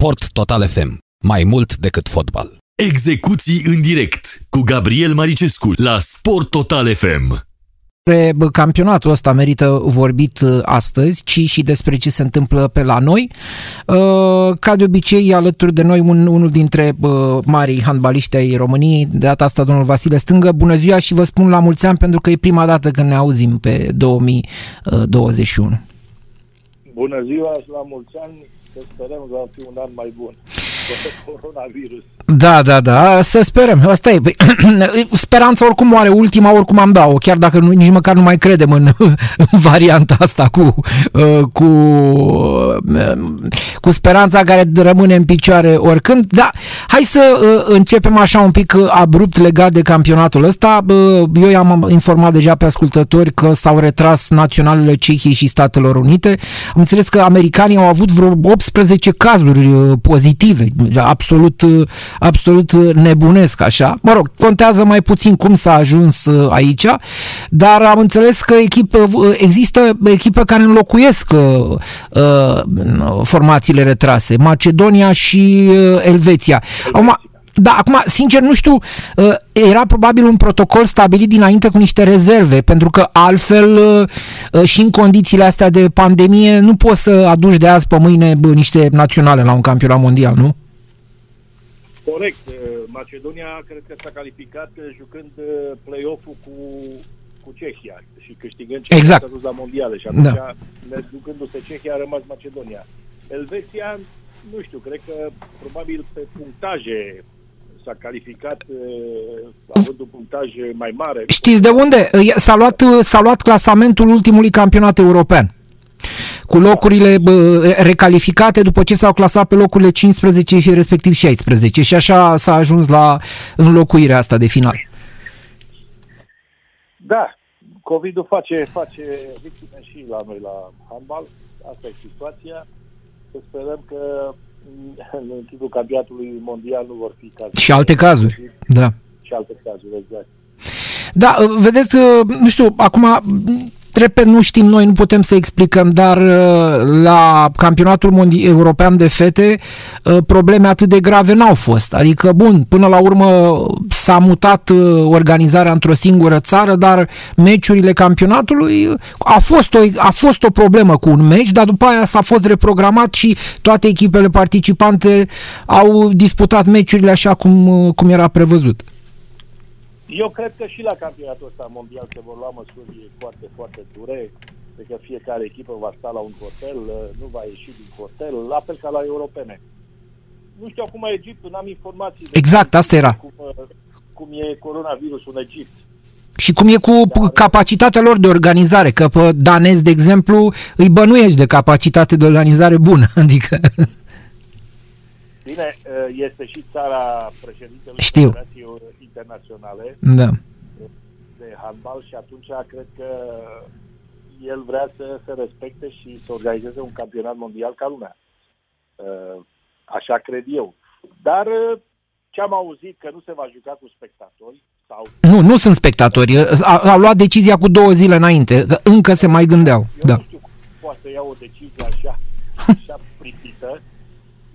Sport Total FM. Mai mult decât fotbal. Execuții în direct cu Gabriel Maricescu la Sport Total FM. Despre campionatul ăsta merită vorbit uh, astăzi, ci și despre ce se întâmplă pe la noi. Uh, ca de obicei, alături de noi un, unul dintre uh, marii handbaliști ai României, de data asta domnul Vasile Stângă. Bună ziua și vă spun la mulți ani pentru că e prima dată când ne auzim pe 2021. Bună ziua și la mulți ani, să sperăm că va fi un an mai bun. Coronavirus. Da, da, da, să sperăm. Asta e. Păi, speranța oricum oare ultima, oricum am dat-o, chiar dacă nu, nici măcar nu mai credem în, în varianta asta cu, uh, cu, uh, cu speranța care rămâne în picioare oricând. Da, hai să uh, începem așa un pic abrupt legat de campionatul ăsta. Eu i-am informat deja pe ascultători că s-au retras naționalele Cehiei și Statelor Unite. Am înțeles că americanii au avut vreo 18 cazuri pozitive, absolut absolut nebunesc așa. Mă rog, contează mai puțin cum s-a ajuns uh, aici, dar am înțeles că echipă, uh, există echipe care înlocuiesc uh, uh, formațiile retrase, Macedonia și uh, Elveția. Acum, da, acum, sincer, nu știu, era probabil un protocol stabilit dinainte cu niște rezerve, pentru că altfel și în condițiile astea de pandemie nu poți să aduci de azi pe mâine niște naționale la un campionat mondial, nu? Corect. Uh, Macedonia cred că s-a calificat uh, jucând uh, play-off-ul cu, cu Cehia și câștigând Cehia exact. s-a dus la mondiale și atunci, Da. da. ducându-se Cehia, a rămas Macedonia. Elveția, nu știu, cred că probabil pe punctaje s-a calificat având un punctaj mai mare. Știți de unde? S-a luat, s-a luat clasamentul ultimului campionat european cu locurile bă, recalificate după ce s-au clasat pe locurile 15 și respectiv 16 și așa s-a ajuns la înlocuirea asta de final. Da, COVID-ul face, face victime și la noi la handbal, asta e situația. Să sperăm că în timpul campionatului mondial nu vor fi cazuri. Și alte cazuri, da. Și alte cazuri, exact. Da, vedeți, nu știu, acum Repet, nu știm noi, nu putem să explicăm, dar uh, la campionatul Mondi- european de fete uh, probleme atât de grave n-au fost. Adică, bun, până la urmă s-a mutat uh, organizarea într-o singură țară, dar meciurile campionatului a fost, o, a fost o problemă cu un meci, dar după aia s-a fost reprogramat și toate echipele participante au disputat meciurile așa cum, cum era prevăzut. Eu cred că și la campionatul ăsta mondial se vor lua măsuri foarte, foarte dure. Cred că fiecare echipă va sta la un hotel, nu va ieși din hotel, la fel ca la europene. Nu știu acum Egiptul, n-am informații. Exact, asta era. Cum, cum e coronavirusul în Egipt. Și cum e cu Dar, capacitatea lor de organizare, că pe danez, de exemplu, îi bănuiești de capacitate de organizare bună, adică... Bine, este și țara președintelui Știu. Federației Internaționale da. de handbal și atunci cred că el vrea să se respecte și să organizeze un campionat mondial ca lumea. Așa cred eu. Dar ce am auzit că nu se va juca cu spectatori sau... Nu, nu sunt spectatori. Au luat decizia cu două zile înainte, că încă se mai gândeau. Eu da. nu știu cum poate să ia o decizie așa, așa pripită.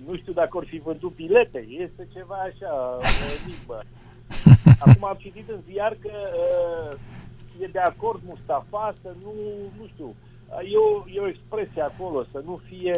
Nu știu dacă or fi vândut bilete. Este ceva așa, o enigmă. Acum am citit în ziar că uh, e de acord Mustafa să nu, nu știu, e o, e o expresie acolo, să nu fie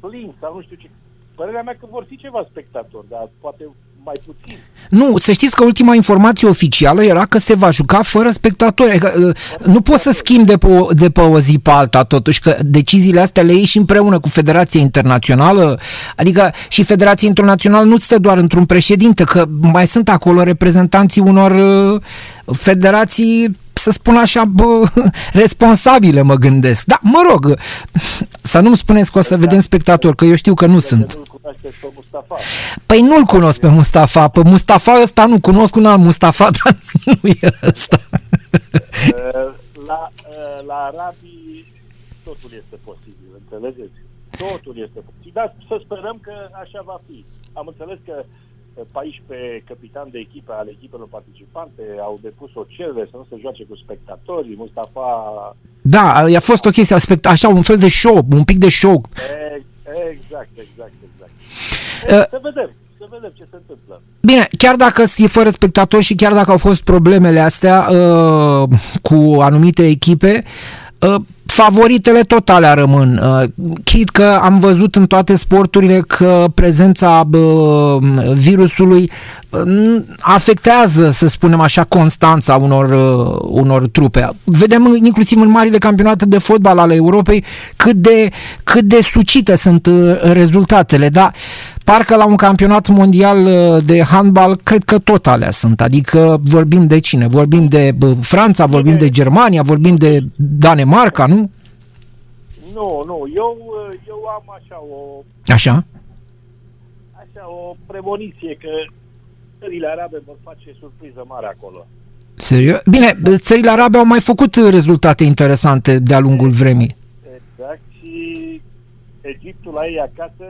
plin sau nu știu ce. Părerea mea că vor fi ceva spectatori, dar poate mai puțin. Nu, să știți că ultima informație oficială era că se va juca fără spectatori. Adică, nu poți să schimbi de pe, o, de pe o zi pe alta totuși, că deciziile astea le iei și împreună cu Federația Internațională, adică și Federația Internațională nu stă doar într-un președinte, că mai sunt acolo reprezentanții unor uh, federații să spun așa, bă, responsabile, mă gândesc. Da, mă rog, să nu-mi spuneți că o să vedem spectatori, că eu știu că nu sunt. Pe Mustafa. Păi nu-l cunosc pe Mustafa, pe Mustafa ăsta nu cunosc un alt Mustafa, dar nu e ăsta. La, la arabii totul este posibil, înțelegeți? Totul este posibil, dar să sperăm că așa va fi. Am înțeles că 14 capitani de echipe ale echipelor participante au depus o cerere să nu se joace cu spectatorii. Mustafa... Da, a fost o chestie, așa, un fel de show, un pic de show. E, Exact, exact, exact. Uh, să vedem, să vedem ce se întâmplă. Bine, chiar dacă e fără spectatori și chiar dacă au fost problemele astea uh, cu anumite echipe, uh, favoritele totale rămân. Uh, chit că am văzut în toate sporturile că prezența uh, virusului uh, afectează, să spunem așa, constanța unor, uh, unor trupe. Vedem inclusiv în marile campionate de fotbal ale Europei cât de, cât de sucite sunt uh, rezultatele, dar parcă la un campionat mondial uh, de handbal, cred că tot alea sunt. Adică vorbim de cine? Vorbim de uh, Franța, vorbim de Germania, vorbim de Danemarca, nu? Nu, nu, eu, uh, eu am așa o, Așa? așa o premoniție că țările arabe vor face surpriză mare acolo. Serios? Bine, țările arabe au mai făcut rezultate interesante de-a lungul vremii. Exact, și Egiptul la ei acasă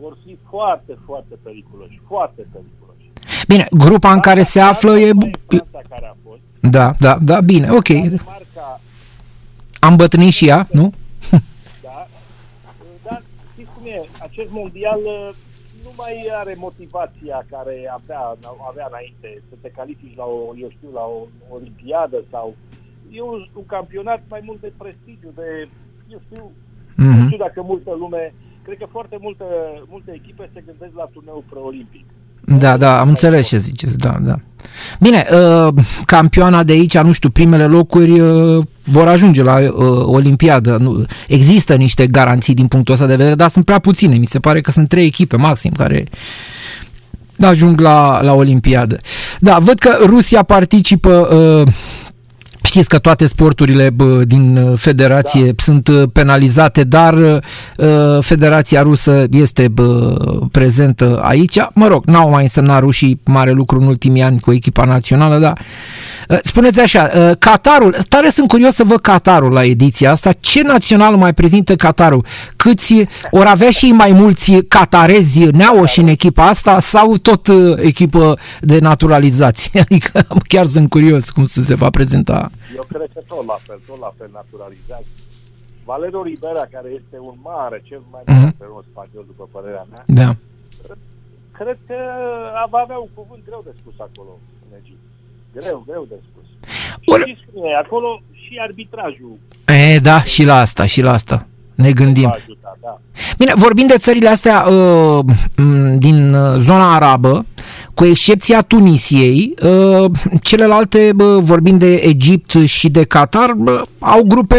vor fi foarte, foarte periculoși, foarte periculoși. Bine, grupa în care se află e... Franța care a fost, Da, da, da, bine, ok. Danemarca, Am îmbătrânit și ea, nu? da, dar știți cum e, acest mondial uh, nu mai are motivația care avea, avea înainte, să te califici la o, eu știu, la o olimpiadă sau e un, un campionat mai mult de prestigiu, de, eu știu, nu Mhm. știu dacă multă lume, cred că foarte multă, multe echipe se gândesc la turneul preolimpic. Da, da, am înțeles ce ziceți, da, da. Bine, uh, campioana de aici, nu știu, primele locuri uh, vor ajunge la uh, Olimpiadă. Nu, există niște garanții din punctul ăsta de vedere, dar sunt prea puține. Mi se pare că sunt trei echipe maxim care ajung la, la Olimpiadă. Da, văd că Rusia participă uh, Știți că toate sporturile bă, din uh, federație da. sunt uh, penalizate, dar uh, Federația Rusă este bă, prezentă aici. Mă rog, n-au mai însemnat rușii mare lucru în ultimii ani cu echipa națională, dar uh, spuneți așa, uh, Qatarul, tare sunt curios să văd Qatarul la ediția asta. Ce național mai prezintă Qatarul? Câți ori avea și mai mulți catarezi neauși în echipa asta sau tot uh, echipă de naturalizație? Adică chiar sunt curios cum să se va prezenta. Eu cred că tot la fel, tot la fel naturalizat. Valero Ribera, care este un mare, cel mai Mhm. mare antrenor spaniol, după părerea mea, Da. cred că va avea un cuvânt greu de spus acolo, în Egipt. Greu, greu de spus. Ori- Și știți cum e, acolo și arbitrajul E, da, și la asta, și la asta. Ne gândim. va ajuta, da. Bine, vorbind de țările astea uh, m, din uh, zona arabă, cu excepția Tunisiei, uh, celelalte, uh, vorbind de Egipt și de Qatar, uh, au grupe,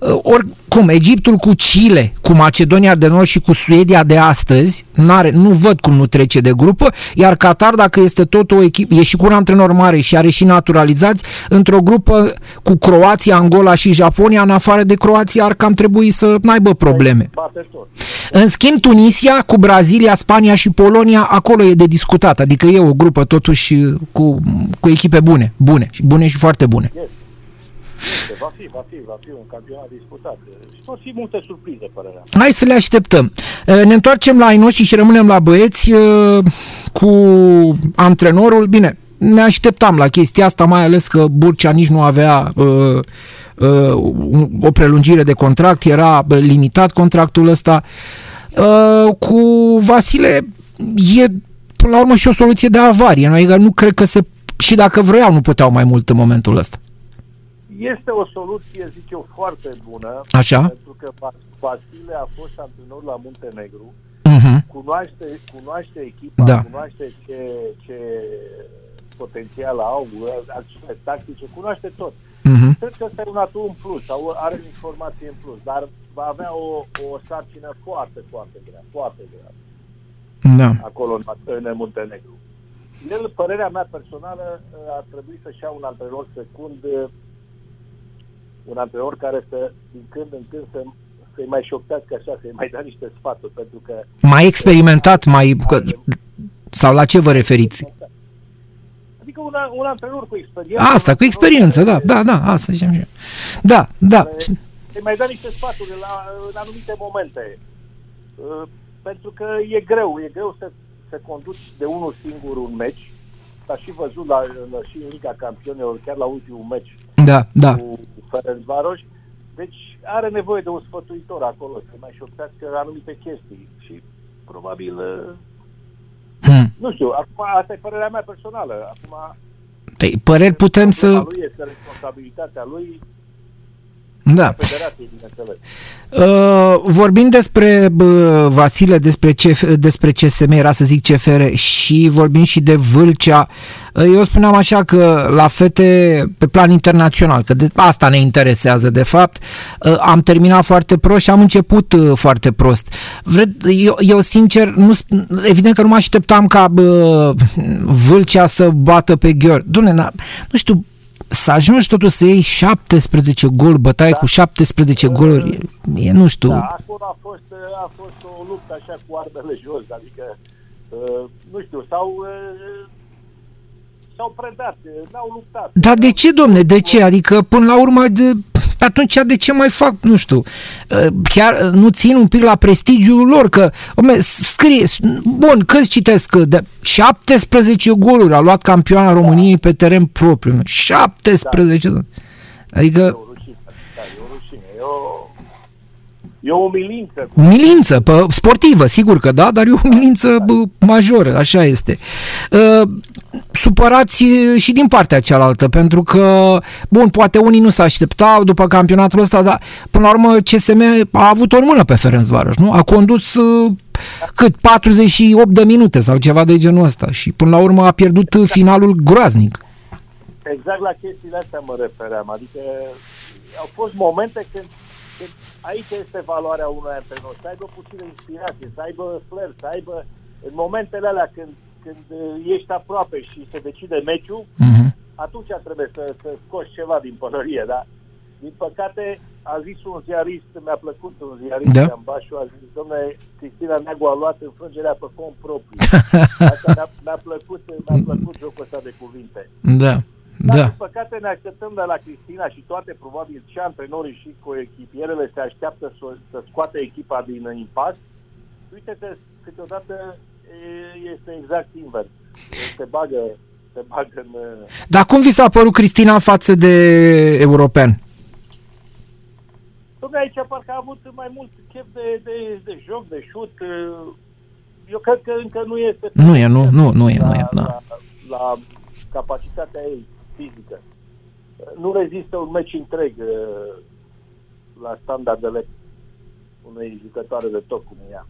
uh, oricum, Egiptul cu Chile, cu Macedonia de Nord și cu Suedia de astăzi, n-are, nu văd cum nu trece de grupă, iar Qatar, dacă este tot o echipă, e și cu un antrenor mare și are și naturalizați, într-o grupă cu Croația, Angola și Japonia, în afară de Croația, ar cam trebui să n-aibă probleme. Bate tot. În schimb, Tunisia, cu Brazilia, Spania și Polonia, acolo e de discutat. Adică e o grupă totuși cu, cu echipe bune, bune și bune și foarte bune. Este, va fi, va fi, va fi un campionat disputat. Și vor fi multe surprize, părerea. Hai să le așteptăm. Eh, Ne întoarcem la ai noștri și rămânem la băieți eh, cu antrenorul. Bine, ne așteptam la chestia asta, mai ales că Burcea nici nu avea uh, uh, o prelungire de contract, era uh, limitat contractul ăsta. Uh, cu Vasile e până la urmă și o soluție de avarie. Nu, Adică nu cred că se și dacă vreau nu puteau mai mult în momentul ăsta. Este o soluție, zic eu, foarte bună. Așa. Pentru că Vas- Vasile a fost antrenor la Muntenegru. Uh-huh. cunoaște, cunoaște echipa, Da. cunoaște ce, ce potențial au, acțiune tactice, cunoaște tot. Uh-huh. Cred că ăsta e un atu în plus, sau are informație în plus, dar va avea o, o sarcină foarte, foarte grea, foarte grea, Da. acolo în, în Muntenegru. El, părerea mea personală, ar trebui să-și ia un antrenor secund, un antrenor care să, din când în când, să, să-i mai șoptească așa, să-i mai dea niște sfaturi, pentru că Mai experimentat, mai... că- Sau la ce vă referiți? Adică un, un antrenor cu experiență. Asta, cu experiență, da, da, da, asta zicem și eu. Da, da. Îi mai da niște sfaturi la, în anumite momente. Uh, Pentru că e greu, e greu să, să conduci de unul singur un meci. S-a și văzut la, la, și în Liga Campionilor, chiar la ultimul meci Da, da. cu Ferencvaros. Deci are nevoie de un sfătuitor acolo să mai șoptească anumite chestii și probabil, uh, Hmm. nu știu, acum asta e părerea mea personală. Acum, Păi, păreri putem să... problema lui este responsabilitatea lui, Da. federației, bineînțeles. Uh, vorbind despre bă, Vasile, despre, CF, despre CSM, era să zic CFR și vorbim și de Vâlcea, uh, eu spuneam așa că la fete pe plan internațional, că de, asta ne interesează de fapt, uh, am terminat foarte prost și am început uh, foarte prost. Vred, eu, eu sincer, nu, sp- evident că nu mă așteptam ca bă, Vâlcea să bată pe Gheor. Dumne, na, nu știu, să ajungi totuși să iei 17 gol, bătaie da. cu 17 goluri, e, e, nu știu. Da, acolo a fost, a fost o luptă așa cu armele jos, adică, uh, nu știu, s-au, uh, s-au predat, uh, n-au luptat. Dar de ce, domne, de ce? Adică, până la urmă, de, atunci de ce mai fac, nu știu, uh, chiar uh, nu țin un pic la prestigiul lor, că, ome, scrie, bun, câți citesc, că de 17 goluri a luat campioana României pe teren propriu, mă, 17, da. E adică o rușine, da, e o rușine, e o, e o umilință. umilință pe, sportivă, sigur că da, dar e o umilință bă, majoră, așa este. Uh, supărați și din partea cealaltă, pentru că, bun, poate unii nu se așteptau după campionatul ăsta, dar până la urmă CSM a avut o mână pe Ferencvaros, nu? A condus uh, cât 48 de minute sau ceva de genul ăsta și până la urmă a pierdut uh, finalul groaznic. Exact la chestiile astea mă refeream, adică au fost momente când, când aici este valoarea unui antrenor, să aibă puțină inspirație, să aibă flair, să aibă în momentele alea când, când uh, ești aproape și se decide meciul, Mhm. atunci trebuie să, să scoți ceva din pălărie, dar din păcate a zis un ziarist, mi-a plăcut un ziarist Da. da. în Bașu, a zis, domnule, Cristina Neagu a luat înfrângerea pe cont propriu. Asta mi-a, mi-a, plăcut, mi-a plăcut jocul ăsta de cuvinte. Da, Dar, da. din păcate, ne așteptăm de la Cristina și toate, probabil, și antrenorii și cu echipierele se așteaptă să, să scoată echipa din impas. Uite-te, câteodată e, este exact invers. Se bagă, se bagă în... Dar cum vi s-a părut Cristina față de european? Dom'le, aici parcă a avut mai mult chef de, de, de joc, de șut. Eu cred că încă nu este... Nu e, nu, nu, nu e, la, nu e, da. la, la capacitatea ei fizică. Nu rezistă un meci întreg uh, la standardele unei jucătoare de top cum e ea.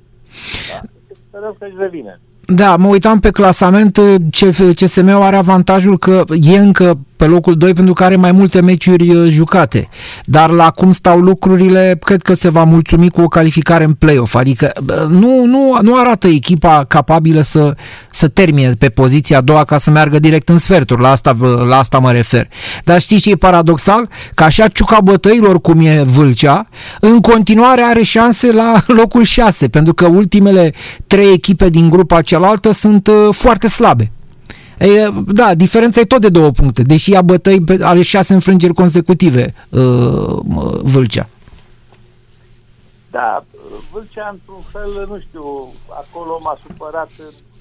Da? Sperăm că își revine. Da, mă uitam pe clasament, CF CSM-ul are avantajul că e încă pe locul 2 pentru că are mai multe meciuri uh, jucate. Dar la cum stau lucrurile, cred că se va mulțumi cu o calificare în play-off. Adică bă, nu, nu, nu arată echipa capabilă să, să termine pe poziția a doua ca să meargă direct în sferturi. La asta, vă- la asta mă refer. Dar știți ce e paradoxal? Că așa ciuca bătăilor cum e Vâlcea, în continuare are șanse la locul 6, pentru că ultimele trei echipe din grupa cealaltă sunt uh, foarte slabe. E, da, diferența e tot de două puncte, deși ea bătăi pe- are șase înfrângeri consecutive uh, mă, Vâlcea. Da, Vâlcea, într-un fel, nu știu, acolo m-a supărat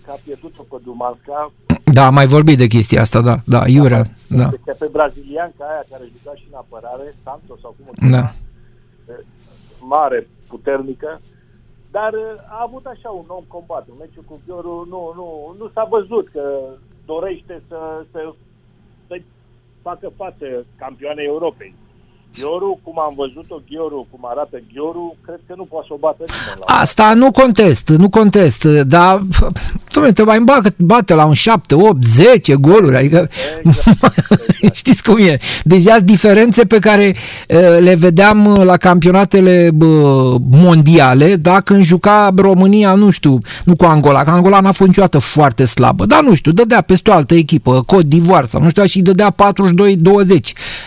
că a pierdut-o pe Dumanska. Da, am mai vorbit de chestia asta, da, da, Iurea, da. Este pe brazilianca aia care juca și în apărare, Santos sau cum o Da. chema, mare, puternică, dar uh, a avut așa un om combat. În meciul cu Gheorul nu, nu, nu s-a văzut că dorește să, să, să facă față campioanei Europei. Gheorul, cum am văzut-o, Gheorul, cum arată Gheorul, cred că nu poate să o bată nimeni la Asta nu contest, nu contest, dar dom'le, te mai bate, bate la un 7, 8, 10 goluri, adică Exact. știți cum e. Deja sunt diferențe pe care uh, le vedeam uh, la campionatele bă, mondiale, da, când juca România, nu știu, nu cu Angola, că Angola n-a fost niciodată foarte slabă, dar nu știu, dădea peste o altă echipă, Côte d'Ivoire sau nu știu, și dădea 42-20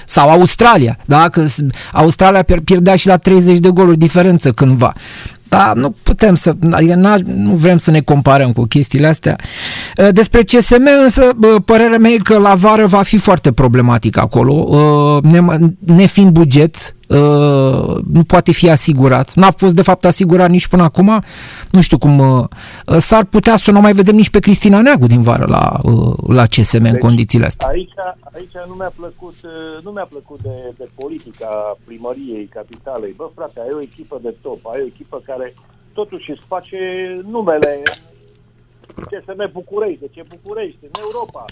sau Australia, da, că s- Australia pier- pierdea și la 30 de goluri diferență cândva. Dar nu putem să, adică n- nu vrem să ne comparăm cu chestiile astea. Uh, Despre CSM însă, bă, părerea mea e că la vară va fi foarte problematic acolo, uh, ne- nefiind buget, uh, nu poate fi asigurat. N-a fost de fapt asigurat nici până acum. Nu știu cum uh, s-ar putea să nu mai vedem nici pe Cristina Neagu din vară la, uh, la CSM deci, în condițiile astea. Aici, aici nu mi-a plăcut, uh, nu mi-a plăcut de, de politica primăriei capitalei. Bă, frate, ai o echipă de top, ai o echipă care totuși îți face numele CSM București, de ce București, în Europa.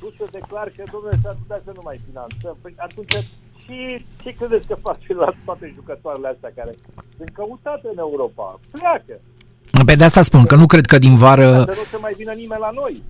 Tu să declar că, domnule, s-ar putea să nu mai finanțăm. Păi atunci și ce credeți că face la toate jucătoarele astea care sunt căutate în Europa? Pleacă! Pe de asta spun că nu cred că din vară... Să nu se mai vină nimeni la noi.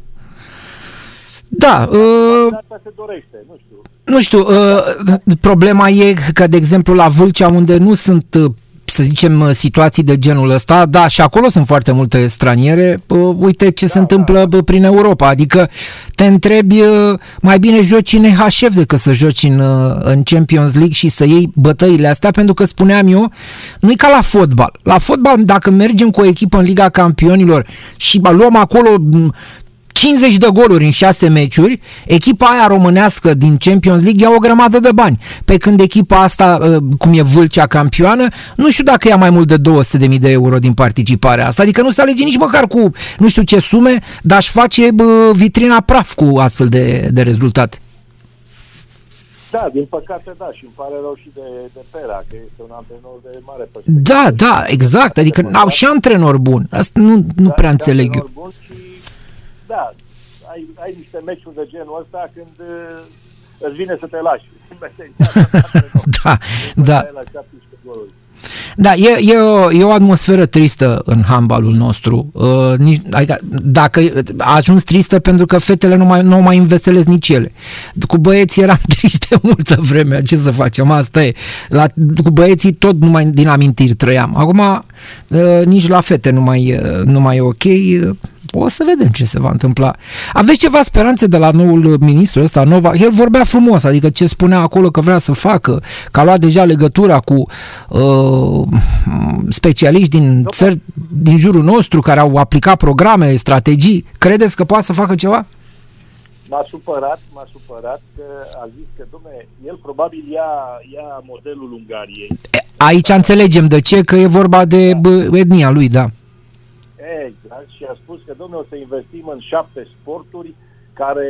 Da. Uh, asta se dorește, nu știu. Nu știu, uh, problema e că, de exemplu, la Vâlcea, unde nu sunt uh, să zicem, uh, situații de genul ăsta, da, și acolo sunt foarte multe straniere, uite ce da, se întâmplă da. prin Europa, adică te întrebi, uh, mai bine joci în EHF decât să joci în, uh, în Champions League și să iei bătăile astea, pentru că spuneam eu, nu e ca la fotbal. La fotbal, dacă mergem cu o echipă în Liga Campionilor și luăm acolo 50 de goluri în 6 meciuri, echipa aia românească din Champions League ia o grămadă de bani. Pe când echipa asta, uh, cum e Vâlcea campioană, nu știu dacă ia mai mult de 200.000 de euro din participarea asta. Adică nu se alege nici măcar cu nu știu ce sume, dar își face bă, vitrina praf cu astfel de, de rezultate. Da, din păcate da, și îmi pare rău și de, de Pera, că este un antrenor de mare perspectivă. Da, da, exact, adică au și antrenor bun. Asta nu, nu da, prea înțeleg eu. Bun și da, ai, ai niște meciuri de genul ăsta când uh, îți vine să te lași. da, da. Da, e, e, o, e o atmosferă tristă în handbalul nostru. Uh, nici, adică, dacă a ajuns tristă pentru că fetele nu mai, nu mai înveselesc nici ele. Cu băieții eram triste multă vreme, ce să facem, asta e. La, cu băieții tot numai din amintiri trăiam. Acum uh, nici la fete nu mai, uh, nu mai e ok. O să vedem ce se va întâmpla. Aveți ceva speranțe de la noul ministru ăsta, Nova? El vorbea frumos, adică ce spunea acolo că vrea să facă, că a luat deja legătura cu uh, specialiști din țări din jurul nostru care au aplicat programe, strategii. Credeți că poate să facă ceva? m-a supărat, m-a supărat că a zis că, domne, el probabil ia, ia modelul Ungariei. Aici înțelegem de ce, că e vorba de da. etnia lui, da. Exact, și a spus că, domnule, o să investim în șapte sporturi care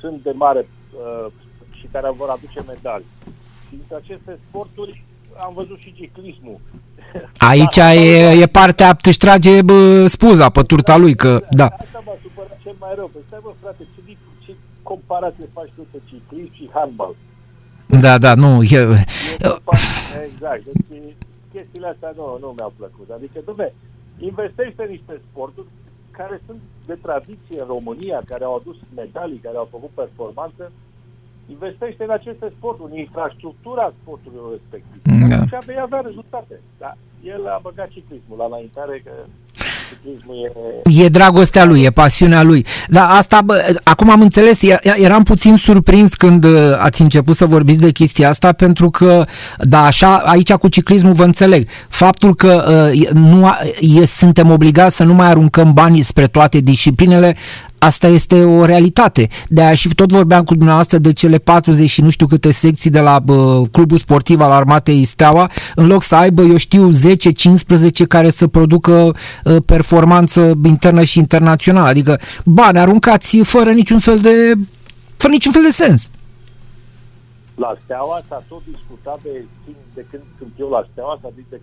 sunt de mare uh, și care vor aduce medalii. Și dintre aceste sporturi am văzut și ciclismul. Aici da, e, e partea, își trage bă, spuza pe turta lui, că da. Asta m-a supărat cel mai rău. Păi stai bă, frate, ce, ce comparație faci tu pe ciclism și handbal? Da, da, nu. E... Exact. Deci chestiile astea nu, nu mi-au plăcut. Adică, domne, investește în niște sporturi care sunt de tradiție în România, care au adus medalii, care au făcut performanță, investește în aceste sporturi, în infrastructura sporturilor respective. Da. Și vei avea rezultate. Dar el a băgat ciclismul la înaintare că E dragostea lui, e pasiunea lui. Dar asta, bă, acum am înțeles, eram puțin surprins când uh, ați început să vorbiți de chestia asta, pentru că, da, așa, aici cu ciclismul vă înțeleg. Faptul că uh, nu a, e, suntem obligați să nu mai aruncăm bani spre toate disciplinele, Asta este o realitate. De aia și tot vorbeam cu dumneavoastră de cele 40 și nu știu câte secții de la bă, clubul sportiv al Armatei Steaua, în loc să aibă, eu știu, 10-15 care să producă uh, performanță internă și internațională. Adică bani aruncați fără niciun fel de fără niciun fel de sens. La Steaua s-a tot discutat de, de când sunt eu la Steaua, s-a zis de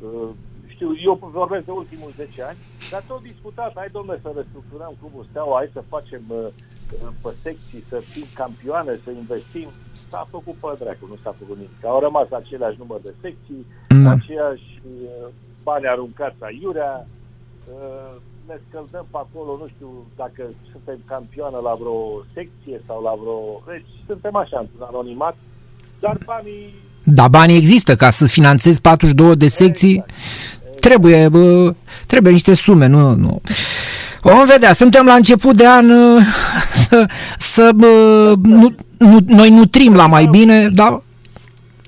uh, știu, eu vorbesc de ultimul 10 ani, dar tot discutat, hai domnule să restructurăm clubul Steaua, hai să facem uh, uh, pe secții, să fim campioane, să investim. S-a făcut pe dracu, nu s-a făcut nimic. Au rămas aceleași număr de secții, mm. aceiași uh, bani aruncați aiurea, uh, ne scăldăm pe acolo, nu știu dacă suntem campioană la vreo secție sau la vreo... Deci suntem așa, într-un anonimat, dar banii da, banii există ca să finanțezi 42 de secții. Exact. Trebuie, bă, trebuie niște sume, nu, nu. Vom vedea, suntem la început de an să, să bă, nu, nu, noi nutrim la mai bine, da,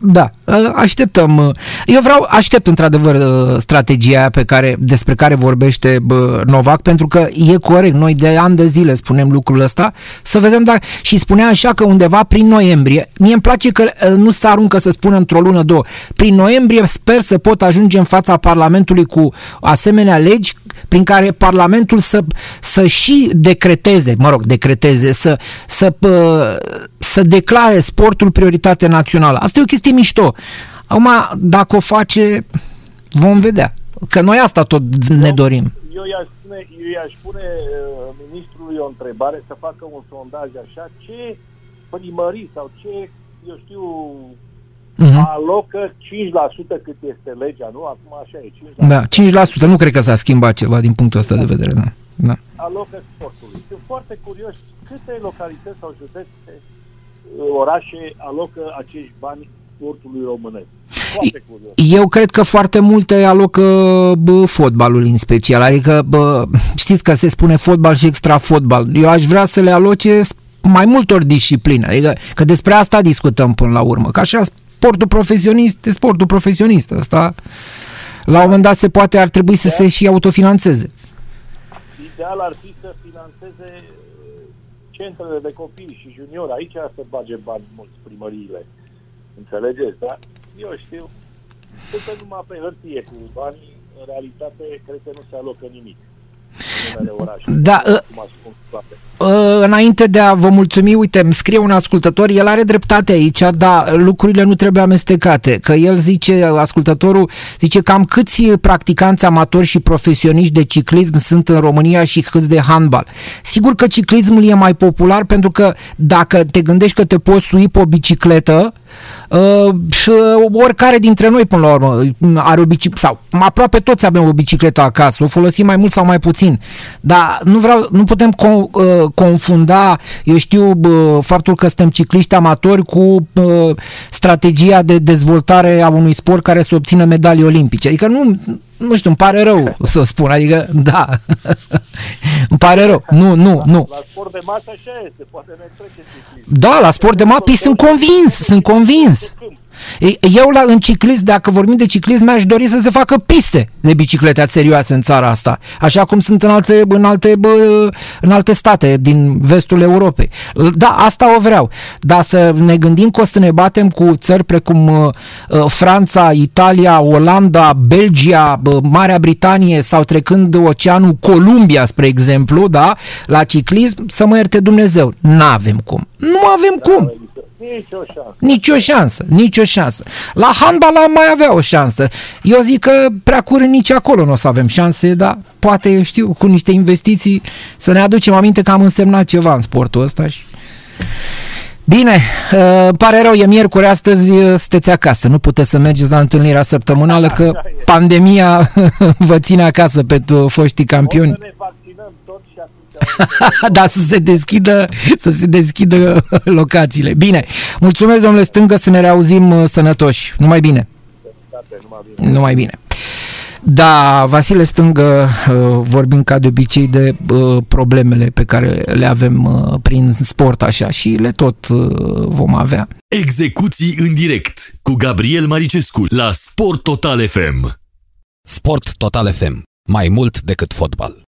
da. Uh, așteptăm. uh, Eu vreau, aștept într-adevăr uh, strategia aia pe care, despre care vorbește bă, Novak, pentru că e corect. Noi de ani de zile spunem lucrul ăsta, să vedem dacă... Și spunea așa că undeva prin noiembrie, mie îmi place că uh, nu se aruncă să spună într-o lună, două. Prin noiembrie sper să pot ajunge în fața Parlamentului cu asemenea legi prin care Parlamentul să, să și decreteze, mă rog, decreteze, să, să, pă, să declare sportul prioritate națională. Asta e o chestie mișto. Acum, dacă o face, vom vedea. Că noi asta tot ne dorim. Eu i-aș spune, eu i-aș spune uh, ministrului o întrebare să facă un sondaj așa, ce primării sau ce, eu știu, Mhm. alocă 5% cât este legea, nu? Acum așa e, 5% Da, 5%. Nu cred că s-a schimbat ceva din punctul ăsta de vedere. Da. Da. alocă sportului. Sunt foarte curios câte localități sau județe, uh, orașe alocă acești bani sportului românesc. Foarte curios. Eu cred că foarte multe alocă bă, fotbalul în special, adică bă, știți că se spune fotbal și extra fotbal. Eu aș vrea să le aloce s- mai multor discipline, adică că despre asta discutăm până la urmă, că așa sportul profesionist e sportul profesionist, asta la un moment dat se poate, ar trebui să se și autofinanțeze. Ideal ar fi să financeze uh, centrele de copii și juniori. Aici să bage bani mulți primăriile. Înțelegeți, da? Eu știu. Suntem numai pe hârtie cu banii. În realitate, cred că nu se alocă nimic. În unele orașe. Da, uh, Cum ascund toate. Uh, înainte de a vă mulțumi, uite, îmi scrie un ascultător, el are dreptate aici, dar lucrurile nu trebuie amestecate, că el zice, ascultătorul, zice cam câți practicanți amatori și profesioniști de ciclism sunt în România și câți de handbal. Sigur că ciclismul e mai popular pentru că dacă te gândești că te poți sui pe o bicicletă, Uh, și uh, oricare dintre noi până la urmă are o bicicletă sau aproape toți avem o bicicletă acasă, o folosim mai mult sau mai puțin. Dar nu vreau nu putem con, uh, confunda, eu știu, uh, faptul că suntem cicliști amatori cu uh, strategia de dezvoltare a unui sport care să obțină medalii olimpice. Adică nu nu știu, îmi pare rău să spun, adică da. îmi pare rău. Nu, nu, nu. La sport de masă așa este. Poate ne trece ciclism. Da, la sport de mapi sunt convins, sunt convins. Ei, Eu la în ciclism, dacă vorbim de ciclism, mi-aș dori să se facă piste de biciclete serioase în țara asta, așa cum sunt în alte, în alte, bă, în alte state din vestul Europei. Da, asta o vreau. Dar să ne gândim că o să ne batem cu țări precum uh, uh, Franța, Italia, Olanda, Belgia, bă, Marea Britanie sau trecând oceanul Columbia, spre exemplu, da, la ciclism, să mă ierte Dumnezeu. N-avem cum. Nu avem cum. Nici o șansă. Nicio șansă, nicio șansă. La handbal am mai avea o șansă. Eu zic că prea curând nici acolo nu o să avem șanse, dar poate, eu știu, cu niște investiții să ne aducem aminte că am însemnat ceva în sportul ăsta și... Bine, uh, pare rău, e miercuri, astăzi uh, sunteți acasă, nu puteți să mergeți la întâlnirea săptămânală că Așa e. pandemia vă ține acasă pe tu, foștii O campioni. să ne vaccinăm tot și atunci... da, să se deschidă, să se deschidă locațiile. Bine, mulțumesc domnule Stângă, să ne reauzim uh, sănătoși. Numai bine. numai bine. Numai bine. Da, Vasile Stângă, uh, vorbim ca de obicei de uh, problemele pe care le avem uh, prin sport așa și le tot uh, vom avea. Execuții în direct cu Gabriel Maricescu la Sport Total FM. Sport Total FM. Mai mult decât fotbal.